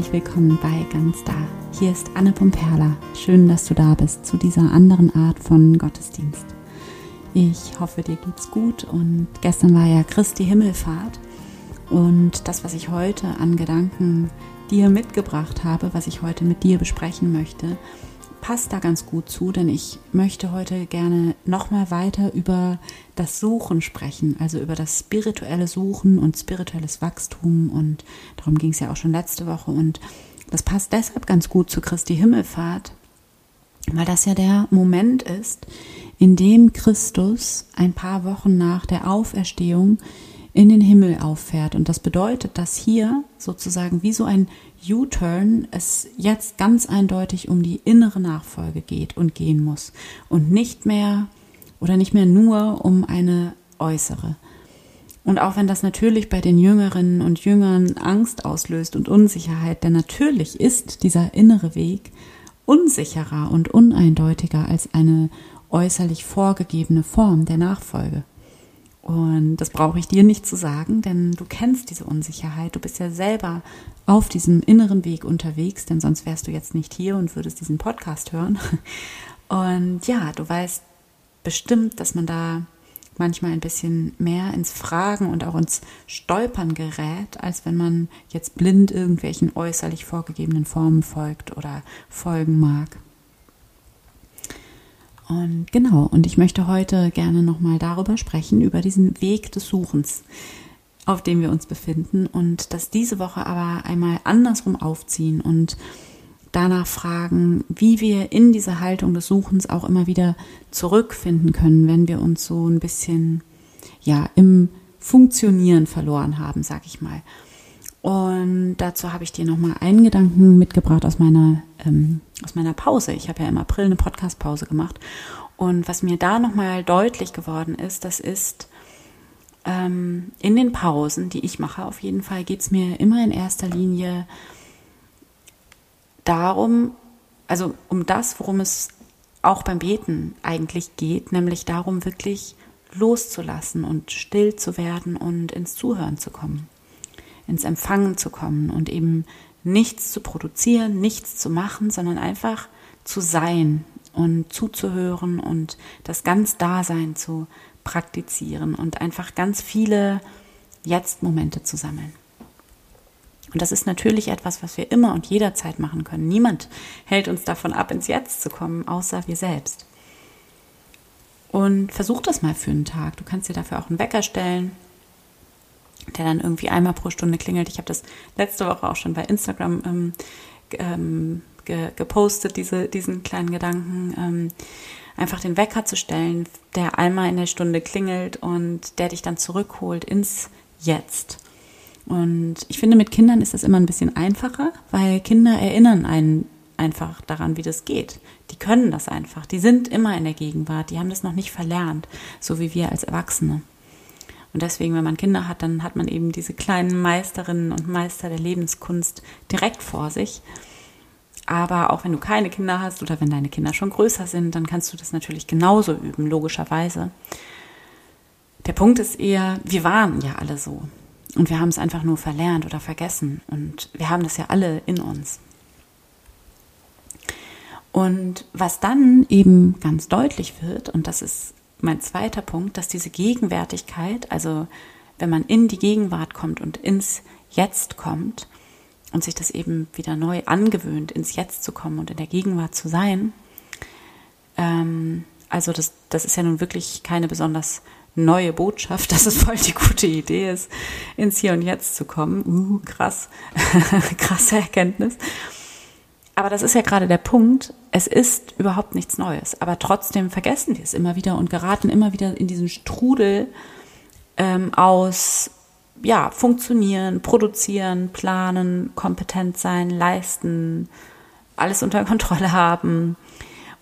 herzlich willkommen bei Ganz Da. Hier ist Anne Pomperla. Schön, dass du da bist zu dieser anderen Art von Gottesdienst. Ich hoffe, dir geht's gut und gestern war ja Christi Himmelfahrt und das, was ich heute an Gedanken dir mitgebracht habe, was ich heute mit dir besprechen möchte, passt da ganz gut zu, denn ich möchte heute gerne nochmal weiter über das Suchen sprechen, also über das spirituelle Suchen und spirituelles Wachstum und darum ging es ja auch schon letzte Woche und das passt deshalb ganz gut zu Christi Himmelfahrt, weil das ja der Moment ist, in dem Christus ein paar Wochen nach der Auferstehung in den Himmel auffährt. Und das bedeutet, dass hier sozusagen wie so ein U-Turn es jetzt ganz eindeutig um die innere Nachfolge geht und gehen muss und nicht mehr oder nicht mehr nur um eine äußere. Und auch wenn das natürlich bei den Jüngerinnen und Jüngern Angst auslöst und Unsicherheit, denn natürlich ist dieser innere Weg unsicherer und uneindeutiger als eine äußerlich vorgegebene Form der Nachfolge. Und das brauche ich dir nicht zu sagen, denn du kennst diese Unsicherheit. Du bist ja selber auf diesem inneren Weg unterwegs, denn sonst wärst du jetzt nicht hier und würdest diesen Podcast hören. Und ja, du weißt bestimmt, dass man da manchmal ein bisschen mehr ins Fragen und auch ins Stolpern gerät, als wenn man jetzt blind irgendwelchen äußerlich vorgegebenen Formen folgt oder folgen mag. Und genau, und ich möchte heute gerne nochmal darüber sprechen, über diesen Weg des Suchens, auf dem wir uns befinden und das diese Woche aber einmal andersrum aufziehen und danach fragen, wie wir in diese Haltung des Suchens auch immer wieder zurückfinden können, wenn wir uns so ein bisschen ja im Funktionieren verloren haben, sag ich mal. Und dazu habe ich dir nochmal einen Gedanken mitgebracht aus meiner, ähm, aus meiner Pause. Ich habe ja im April eine Podcast-Pause gemacht. Und was mir da nochmal deutlich geworden ist, das ist, ähm, in den Pausen, die ich mache, auf jeden Fall geht es mir immer in erster Linie darum, also um das, worum es auch beim Beten eigentlich geht, nämlich darum, wirklich loszulassen und still zu werden und ins Zuhören zu kommen ins Empfangen zu kommen und eben nichts zu produzieren, nichts zu machen, sondern einfach zu sein und zuzuhören und das ganz Dasein zu praktizieren und einfach ganz viele Jetzt-Momente zu sammeln. Und das ist natürlich etwas, was wir immer und jederzeit machen können. Niemand hält uns davon ab, ins Jetzt zu kommen, außer wir selbst. Und versuch das mal für einen Tag. Du kannst dir dafür auch einen Wecker stellen der dann irgendwie einmal pro Stunde klingelt. Ich habe das letzte Woche auch schon bei Instagram ähm, ähm, ge gepostet, diese, diesen kleinen Gedanken. Ähm, einfach den Wecker zu stellen, der einmal in der Stunde klingelt und der dich dann zurückholt ins Jetzt. Und ich finde, mit Kindern ist das immer ein bisschen einfacher, weil Kinder erinnern einen einfach daran, wie das geht. Die können das einfach. Die sind immer in der Gegenwart. Die haben das noch nicht verlernt, so wie wir als Erwachsene. Und deswegen, wenn man Kinder hat, dann hat man eben diese kleinen Meisterinnen und Meister der Lebenskunst direkt vor sich. Aber auch wenn du keine Kinder hast oder wenn deine Kinder schon größer sind, dann kannst du das natürlich genauso üben, logischerweise. Der Punkt ist eher, wir waren ja alle so. Und wir haben es einfach nur verlernt oder vergessen. Und wir haben das ja alle in uns. Und was dann eben ganz deutlich wird, und das ist mein zweiter Punkt, dass diese Gegenwärtigkeit, also wenn man in die Gegenwart kommt und ins Jetzt kommt und sich das eben wieder neu angewöhnt, ins Jetzt zu kommen und in der Gegenwart zu sein, ähm, also das, das ist ja nun wirklich keine besonders neue Botschaft, dass es voll die gute Idee ist, ins Hier und Jetzt zu kommen. Uh, krass, krasse Erkenntnis. Aber das ist ja gerade der Punkt. Es ist überhaupt nichts Neues. Aber trotzdem vergessen wir es immer wieder und geraten immer wieder in diesen Strudel ähm, aus, ja, funktionieren, produzieren, planen, kompetent sein, leisten, alles unter Kontrolle haben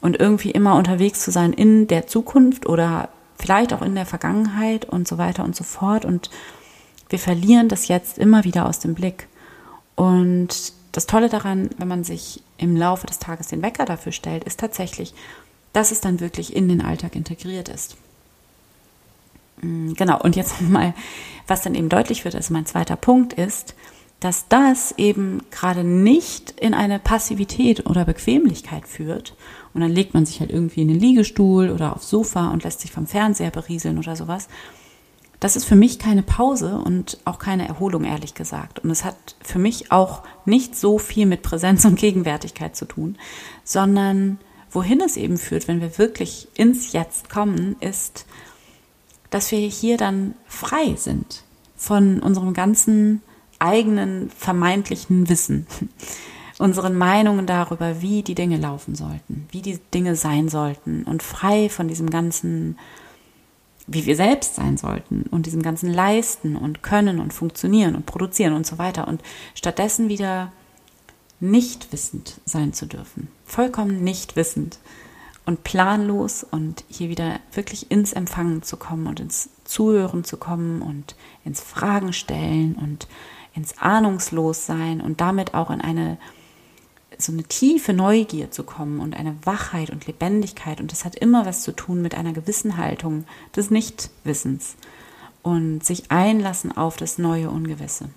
und irgendwie immer unterwegs zu sein in der Zukunft oder vielleicht auch in der Vergangenheit und so weiter und so fort. Und wir verlieren das jetzt immer wieder aus dem Blick. Und das Tolle daran, wenn man sich im Laufe des Tages den Wecker dafür stellt, ist tatsächlich, dass es dann wirklich in den Alltag integriert ist. Mm, genau, und jetzt mal, was dann eben deutlich wird, also mein zweiter Punkt ist, dass das eben gerade nicht in eine Passivität oder Bequemlichkeit führt. Und dann legt man sich halt irgendwie in den Liegestuhl oder aufs Sofa und lässt sich vom Fernseher berieseln oder sowas. Das ist für mich keine Pause und auch keine Erholung, ehrlich gesagt. Und es hat für mich auch nicht so viel mit Präsenz und Gegenwärtigkeit zu tun, sondern wohin es eben führt, wenn wir wirklich ins Jetzt kommen, ist, dass wir hier dann frei sind von unserem ganzen eigenen vermeintlichen Wissen, unseren Meinungen darüber, wie die Dinge laufen sollten, wie die Dinge sein sollten und frei von diesem ganzen, wie wir selbst sein sollten und diesem ganzen Leisten und Können und Funktionieren und Produzieren und so weiter und stattdessen wieder nicht wissend sein zu dürfen, vollkommen nicht wissend und planlos und hier wieder wirklich ins Empfangen zu kommen und ins Zuhören zu kommen und ins Fragen stellen und ins Ahnungslossein und damit auch in eine so eine tiefe Neugier zu kommen und eine Wachheit und Lebendigkeit. Und das hat immer was zu tun mit einer gewissen Haltung des Nichtwissens und sich einlassen auf das neue Ungewisse.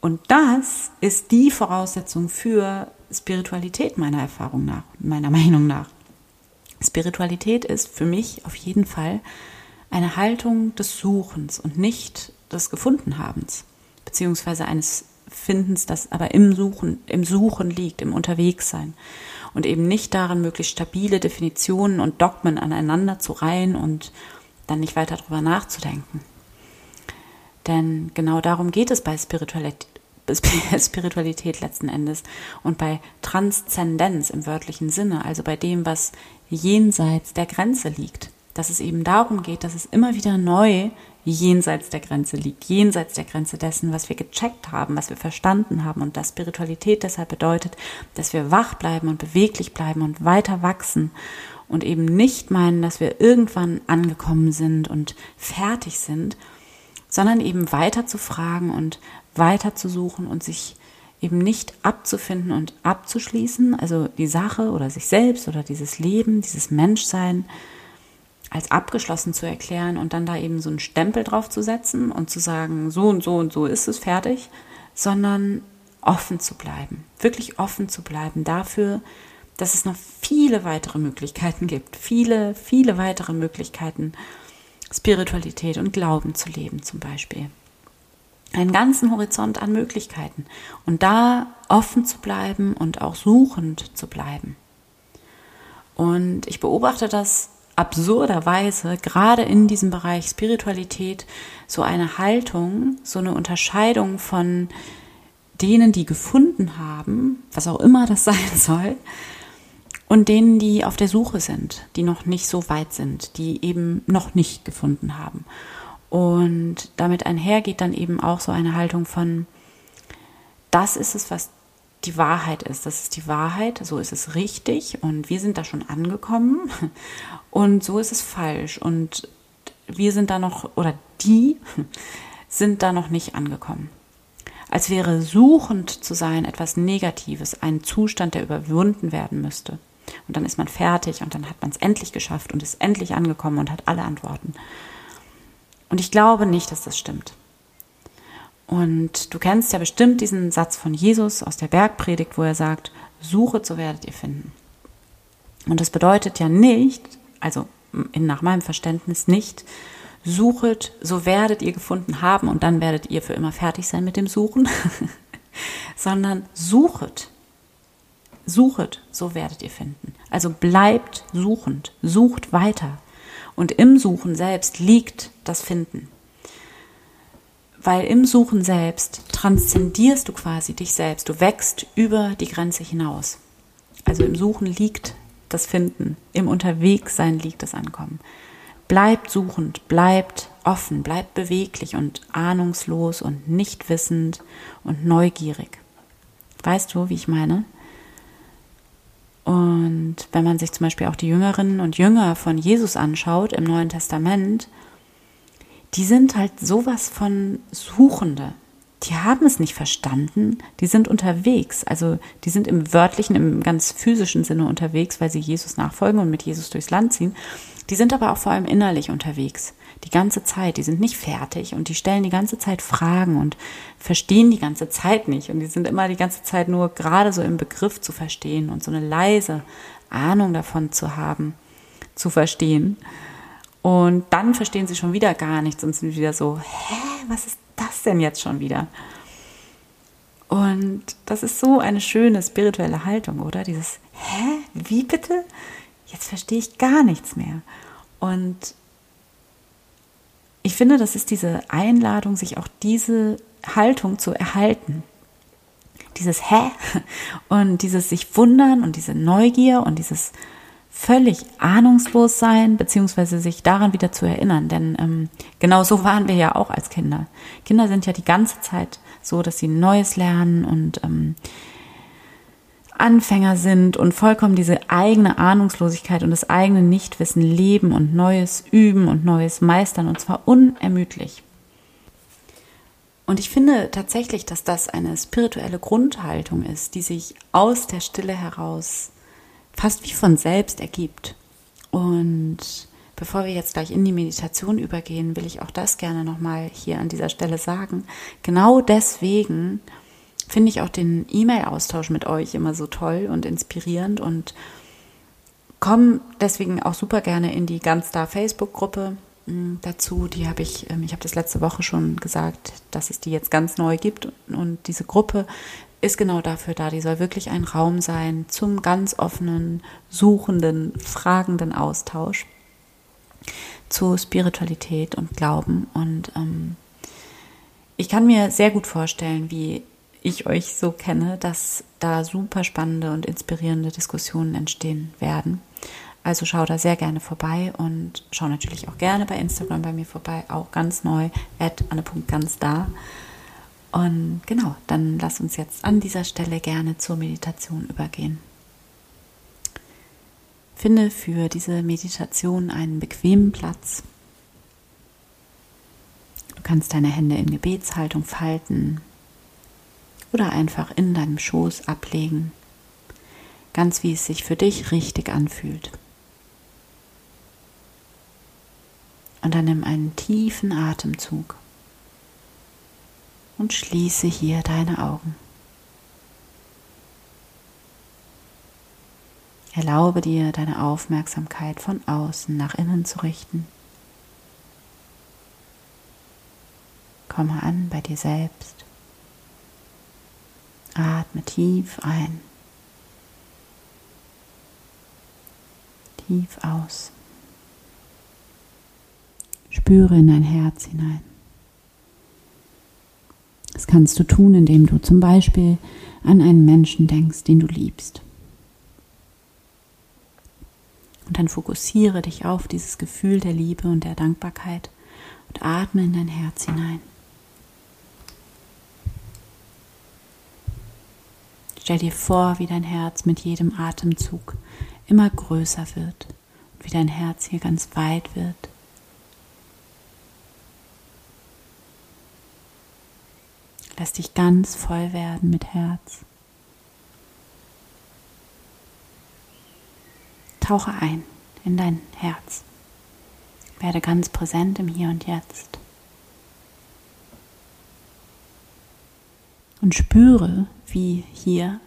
Und das ist die Voraussetzung für Spiritualität meiner Erfahrung nach, meiner Meinung nach. Spiritualität ist für mich auf jeden Fall eine Haltung des Suchens und nicht des Gefundenhabens, beziehungsweise eines Findens, das aber im Suchen, im Suchen liegt, im Unterwegssein und eben nicht darin, möglichst stabile Definitionen und Dogmen aneinander zu reihen und dann nicht weiter darüber nachzudenken. Denn genau darum geht es bei Spiritualität, Spiritualität letzten Endes und bei Transzendenz im wörtlichen Sinne, also bei dem, was jenseits der Grenze liegt. Dass es eben darum geht, dass es immer wieder neu jenseits der Grenze liegt, jenseits der Grenze dessen, was wir gecheckt haben, was wir verstanden haben. Und dass Spiritualität deshalb bedeutet, dass wir wach bleiben und beweglich bleiben und weiter wachsen und eben nicht meinen, dass wir irgendwann angekommen sind und fertig sind, sondern eben weiter zu fragen und weiter zu suchen und sich eben nicht abzufinden und abzuschließen, also die Sache oder sich selbst oder dieses Leben, dieses Menschsein als abgeschlossen zu erklären und dann da eben so einen Stempel drauf zu setzen und zu sagen, so und so und so ist es fertig, sondern offen zu bleiben, wirklich offen zu bleiben dafür, dass es noch viele weitere Möglichkeiten gibt, viele, viele weitere Möglichkeiten, Spiritualität und Glauben zu leben zum Beispiel. Einen ganzen Horizont an Möglichkeiten und da offen zu bleiben und auch suchend zu bleiben. Und ich beobachte das absurderweise gerade in diesem Bereich Spiritualität so eine Haltung, so eine Unterscheidung von denen, die gefunden haben, was auch immer das sein soll, und denen, die auf der Suche sind, die noch nicht so weit sind, die eben noch nicht gefunden haben. Und damit einhergeht dann eben auch so eine Haltung von, das ist es, was die Wahrheit ist. Das ist die Wahrheit, so ist es richtig und wir sind da schon angekommen und so ist es falsch und wir sind da noch, oder die sind da noch nicht angekommen. Als wäre suchend zu sein etwas Negatives, ein Zustand, der überwunden werden müsste. Und dann ist man fertig und dann hat man es endlich geschafft und ist endlich angekommen und hat alle Antworten. Und ich glaube nicht, dass das stimmt. Und du kennst ja bestimmt diesen Satz von Jesus aus der Bergpredigt, wo er sagt, suchet, so werdet ihr finden. Und das bedeutet ja nicht, also nach meinem Verständnis nicht, suchet, so werdet ihr gefunden haben und dann werdet ihr für immer fertig sein mit dem Suchen, sondern suchet, suchet, so werdet ihr finden. Also bleibt suchend, sucht weiter. Und im Suchen selbst liegt das Finden weil im Suchen selbst transzendierst du quasi dich selbst. Du wächst über die Grenze hinaus. Also im Suchen liegt das Finden, im Unterwegssein liegt das Ankommen. Bleibt suchend, bleibt offen, bleibt beweglich und ahnungslos und nicht wissend und neugierig. Weißt du, wie ich meine? Und wenn man sich zum Beispiel auch die Jüngerinnen und Jünger von Jesus anschaut im Neuen Testament, die sind halt sowas von Suchende. Die haben es nicht verstanden, die sind unterwegs. Also die sind im wörtlichen, im ganz physischen Sinne unterwegs, weil sie Jesus nachfolgen und mit Jesus durchs Land ziehen. Die sind aber auch vor allem innerlich unterwegs. die ganze Zeit, die sind nicht fertig und die stellen die ganze Zeit Fragen und verstehen die ganze Zeit nicht und die sind immer die ganze Zeit nur gerade so im Begriff zu verstehen und so eine leise Ahnung davon zu haben, zu verstehen. Und dann verstehen sie schon wieder gar nichts und sind wieder so, hä, was ist das denn jetzt schon wieder? Und das ist so eine schöne spirituelle Haltung, oder? Dieses, hä, wie bitte? Jetzt verstehe ich gar nichts mehr. Und ich finde, das ist diese Einladung, sich auch diese Haltung zu erhalten. Dieses Hä und dieses sich wundern und diese Neugier und dieses völlig ahnungslos sein, beziehungsweise sich daran wieder zu erinnern. Denn ähm, genau so waren wir ja auch als Kinder. Kinder sind ja die ganze Zeit so, dass sie Neues lernen und ähm, Anfänger sind und vollkommen diese eigene Ahnungslosigkeit und das eigene Nichtwissen leben und Neues üben und Neues meistern und zwar unermüdlich. Und ich finde tatsächlich, dass das eine spirituelle Grundhaltung ist, die sich aus der Stille heraus fast wie von selbst ergibt. Und bevor wir jetzt gleich in die Meditation übergehen, will ich auch das gerne nochmal hier an dieser Stelle sagen. Genau deswegen finde ich auch den E-Mail-Austausch mit euch immer so toll und inspirierend und komme deswegen auch super gerne in die ganz da Facebook-Gruppe hm, dazu. Die habe ich, ähm, ich habe das letzte Woche schon gesagt, dass es die jetzt ganz neu gibt und diese Gruppe ist genau dafür da. Die soll wirklich ein Raum sein zum ganz offenen, suchenden, fragenden Austausch zu Spiritualität und Glauben. Und ähm, ich kann mir sehr gut vorstellen, wie ich euch so kenne, dass da super spannende und inspirierende Diskussionen entstehen werden. Also schau da sehr gerne vorbei und schau natürlich auch gerne bei Instagram bei mir vorbei, auch ganz neu, at anne.ganz da. Und genau, dann lass uns jetzt an dieser Stelle gerne zur Meditation übergehen. Finde für diese Meditation einen bequemen Platz. Du kannst deine Hände in Gebetshaltung falten oder einfach in deinem Schoß ablegen, ganz wie es sich für dich richtig anfühlt. Und dann nimm einen tiefen Atemzug und schließe hier deine Augen. Erlaube dir, deine Aufmerksamkeit von außen nach innen zu richten. Komme an bei dir selbst. Atme tief ein. Tief aus. Spüre in dein Herz hinein. Das kannst du tun, indem du zum Beispiel an einen Menschen denkst, den du liebst. Und dann fokussiere dich auf dieses Gefühl der Liebe und der Dankbarkeit und atme in dein Herz hinein. Stell dir vor, wie dein Herz mit jedem Atemzug immer größer wird und wie dein Herz hier ganz weit wird. Lass dich ganz voll werden mit Herz. Tauche ein in dein Herz. Werde ganz präsent im Hier und Jetzt. Und spüre, wie hier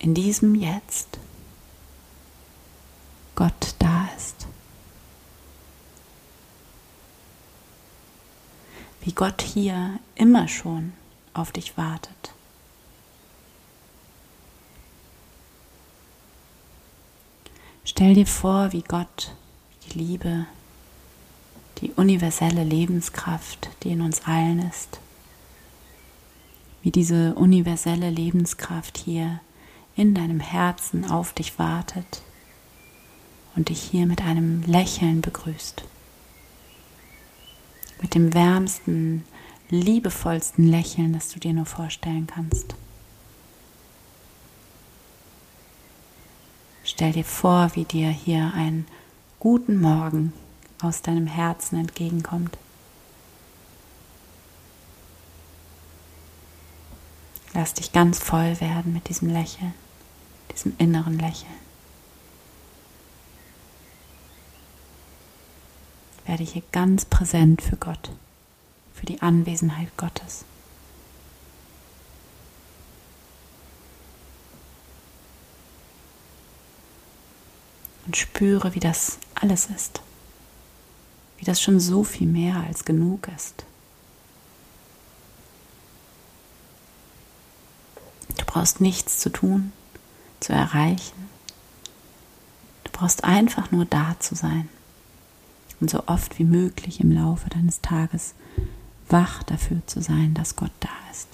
in diesem Jetzt Gott da ist. Wie Gott hier immer schon auf dich wartet. Stell dir vor, wie Gott die Liebe, die universelle Lebenskraft, die in uns allen ist, wie diese universelle Lebenskraft hier in deinem Herzen auf dich wartet und dich hier mit einem Lächeln begrüßt. Mit dem wärmsten, liebevollsten Lächeln, das du dir nur vorstellen kannst. Stell dir vor, wie dir hier ein guten Morgen aus deinem Herzen entgegenkommt. Lass dich ganz voll werden mit diesem Lächeln, diesem inneren Lächeln. Werde hier ganz präsent für Gott, für die Anwesenheit Gottes. Und spüre, wie das alles ist. Wie das schon so viel mehr als genug ist. Du brauchst nichts zu tun, zu erreichen. Du brauchst einfach nur da zu sein und so oft wie möglich im Laufe deines Tages wach dafür zu sein, dass Gott da ist.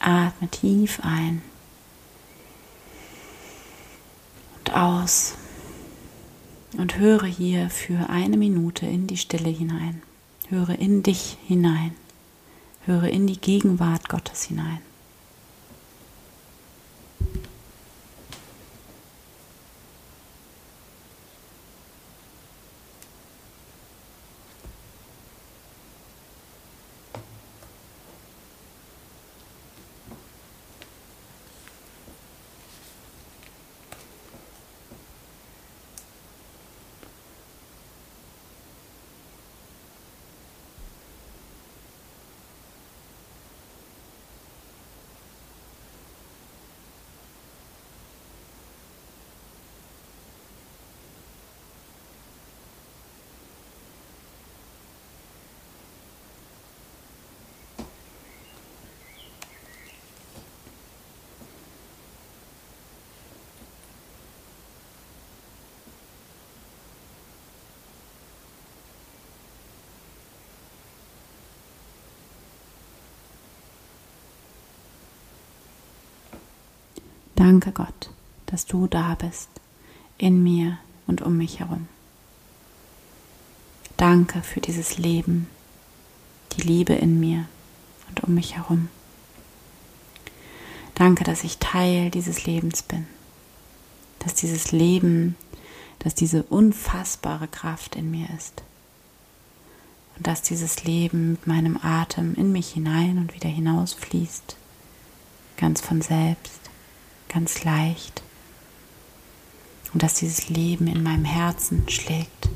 Atme tief ein und aus und höre hier für eine Minute in die Stille hinein. Höre in dich hinein. Höre in die Gegenwart Gottes hinein. Danke Gott, dass du da bist, in mir und um mich herum. Danke für dieses Leben, die Liebe in mir und um mich herum. Danke, dass ich Teil dieses Lebens bin, dass dieses Leben, dass diese unfassbare Kraft in mir ist und dass dieses Leben mit meinem Atem in mich hinein und wieder hinausfließt, ganz von selbst ganz leicht und dass dieses Leben in meinem Herzen schlägt.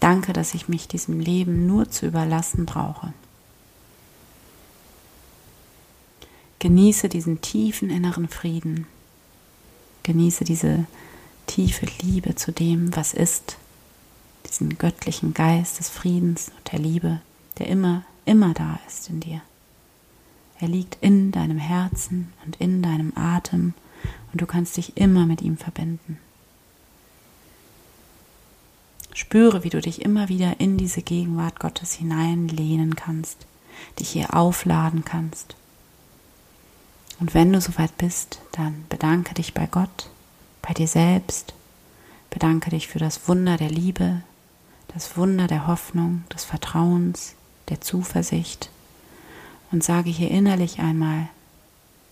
Danke, dass ich mich diesem Leben nur zu überlassen brauche. Genieße diesen tiefen inneren Frieden. Genieße diese tiefe Liebe zu dem, was ist. Diesen göttlichen Geist des Friedens und der Liebe, der immer, immer da ist in dir. Er liegt in deinem Herzen und in deinem Atem und du kannst dich immer mit ihm verbinden. Spüre, wie du dich immer wieder in diese Gegenwart Gottes hineinlehnen kannst, dich hier aufladen kannst. Und wenn du soweit bist, dann bedanke dich bei Gott, bei dir selbst, bedanke dich für das Wunder der Liebe, das Wunder der Hoffnung, des Vertrauens, der Zuversicht und sage hier innerlich einmal,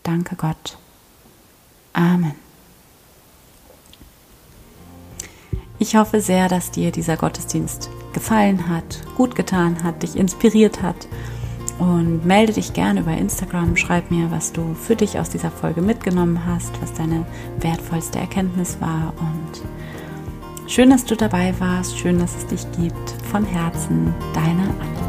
danke Gott. Amen. Ich hoffe sehr, dass dir dieser Gottesdienst gefallen hat, gut getan hat, dich inspiriert hat. Und melde dich gerne über Instagram, schreib mir, was du für dich aus dieser Folge mitgenommen hast, was deine wertvollste Erkenntnis war. Und schön, dass du dabei warst, schön, dass es dich gibt. Von Herzen, deine Anna.